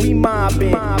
we mobbing.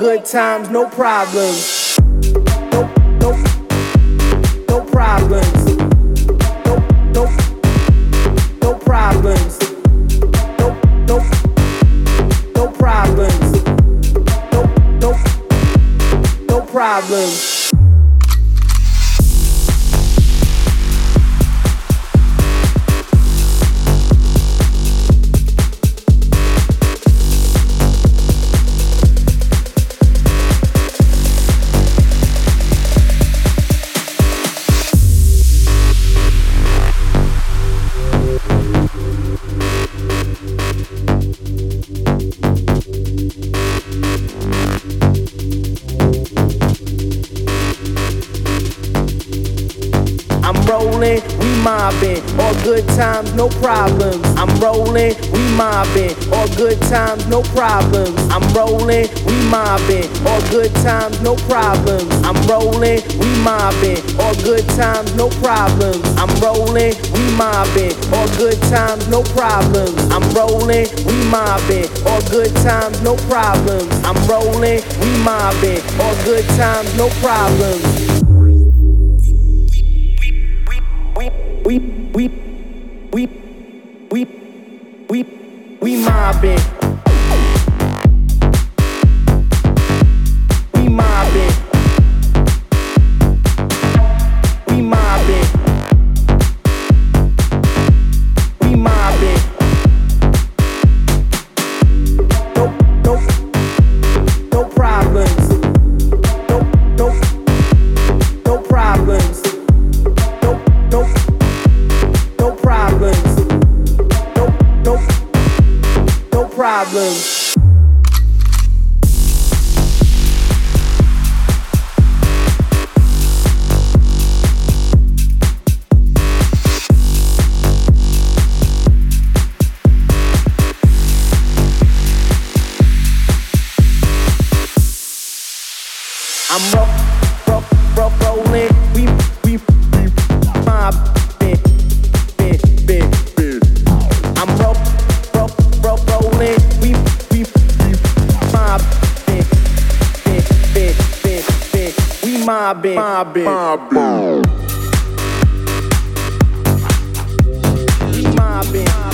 good times, no problems. No, no, no problems. No, no, no problems. No, no, no problems. No, no, no problems. Times, no problems. I'm rolling, we mobbing. All good times, no problems. I'm rolling, we mobbing. All good times, no problems. I'm rolling, we mobbing. All good times, no problems. I'm rolling, we mobbing. All good times, no problems. I'm rolling, we mobbing. All good times, no problems. I'm rolling, we mobbing. All good times, no problems. we we we we we, we, we mobbing. Problems. Mobbing, mobbing, mobbing.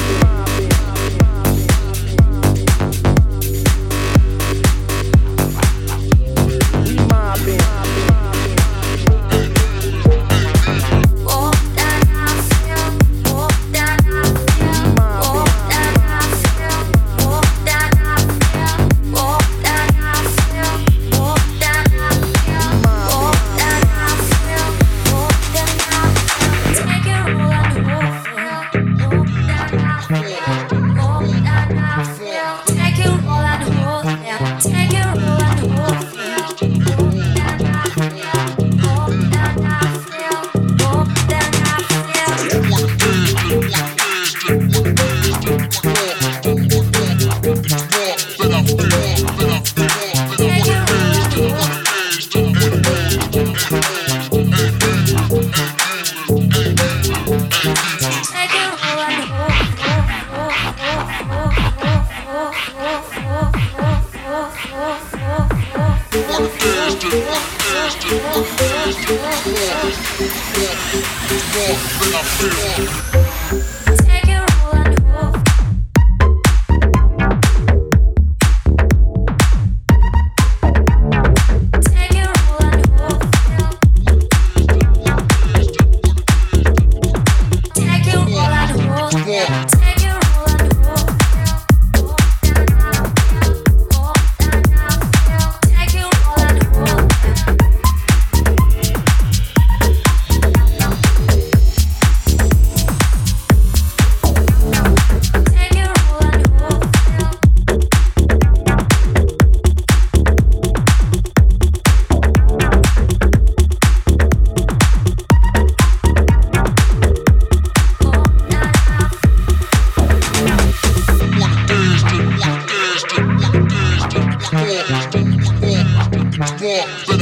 walk, walk, walk.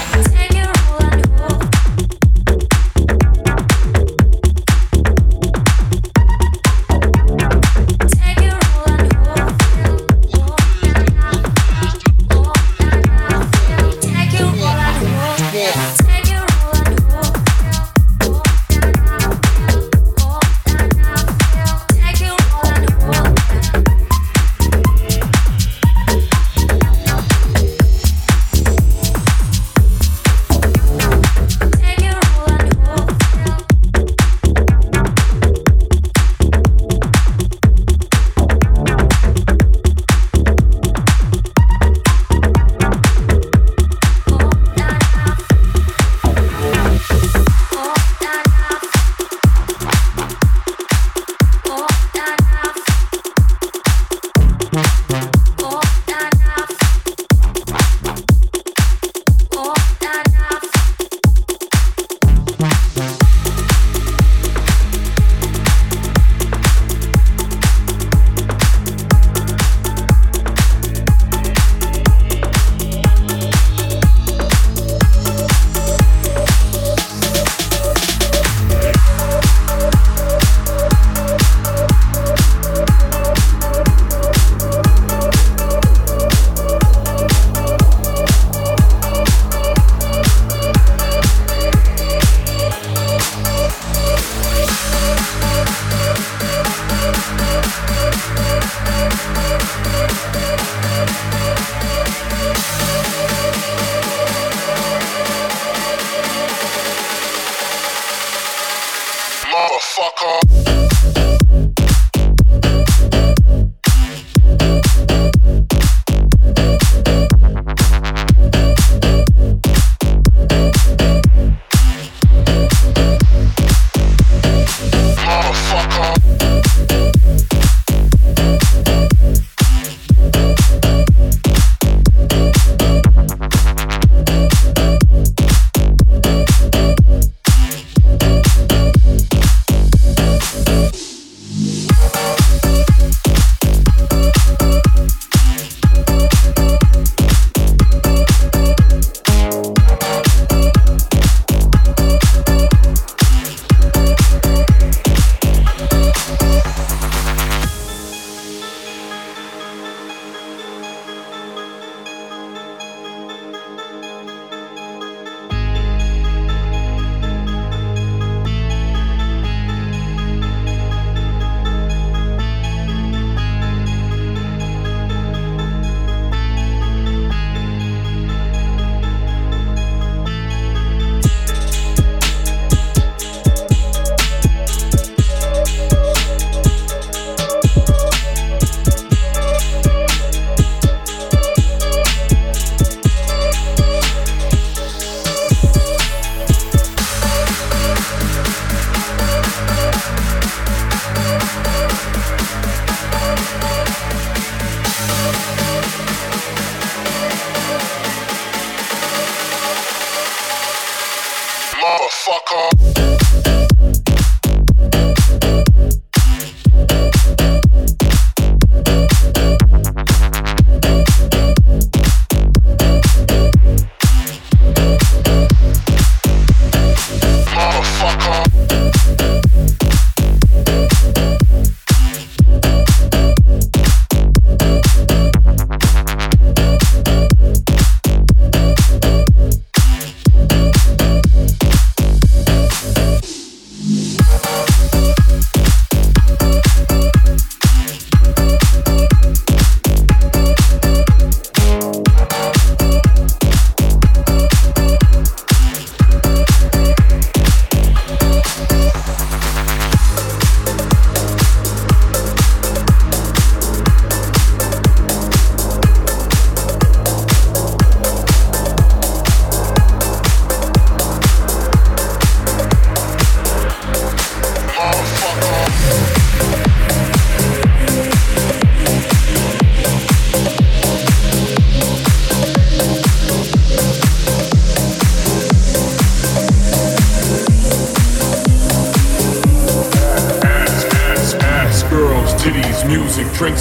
Yes.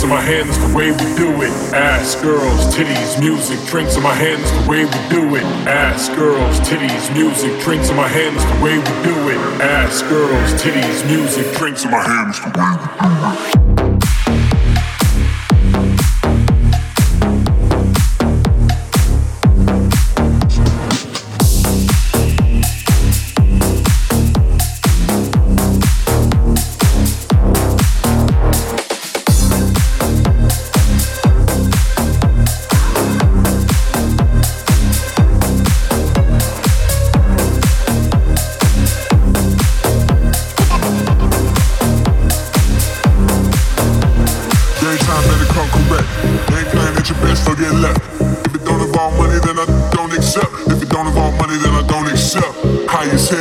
in my hands, the way we do it. Ass, girls, titties, music, drinks in my hands, the way we do it. Ass, girls, titties, music, drinks in my hands, the way we do it. Ass, girls, titties, music, drinks in my hands, the way we do it.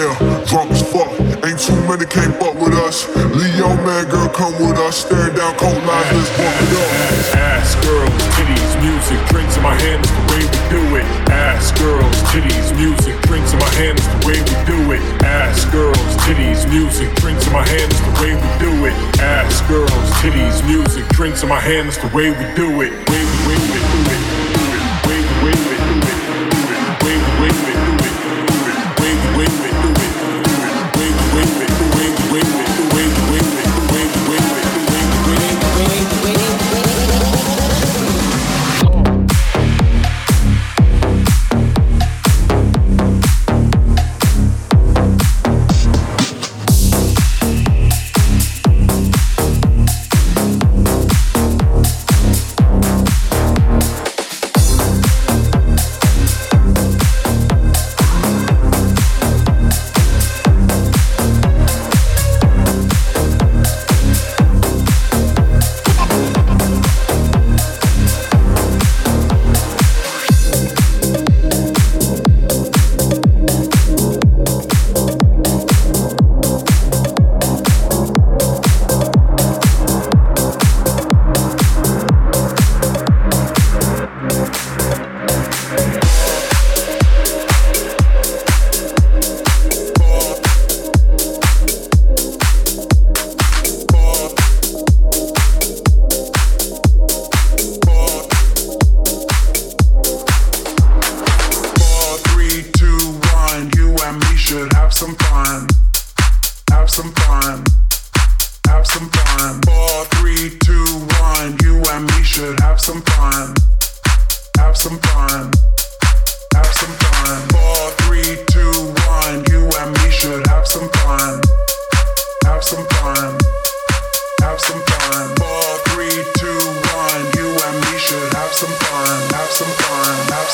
yeah, drunk as fuck. Ain't too many came up with us. Leo, man, girl, come with us. Staring down cold lines, let's bump it up. Ass girls, titties, music, drinks in my hands, the way we do it. Ass girls, titties, music, drinks in my hands, the way we do it. Ass girls, titties, music, drinks in my hands, the way we do it. Ass girls, titties, music, drinks in my hand the way we do it. Way we, way we do it.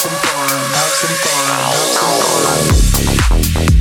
Some fun, have some fun, have some fun.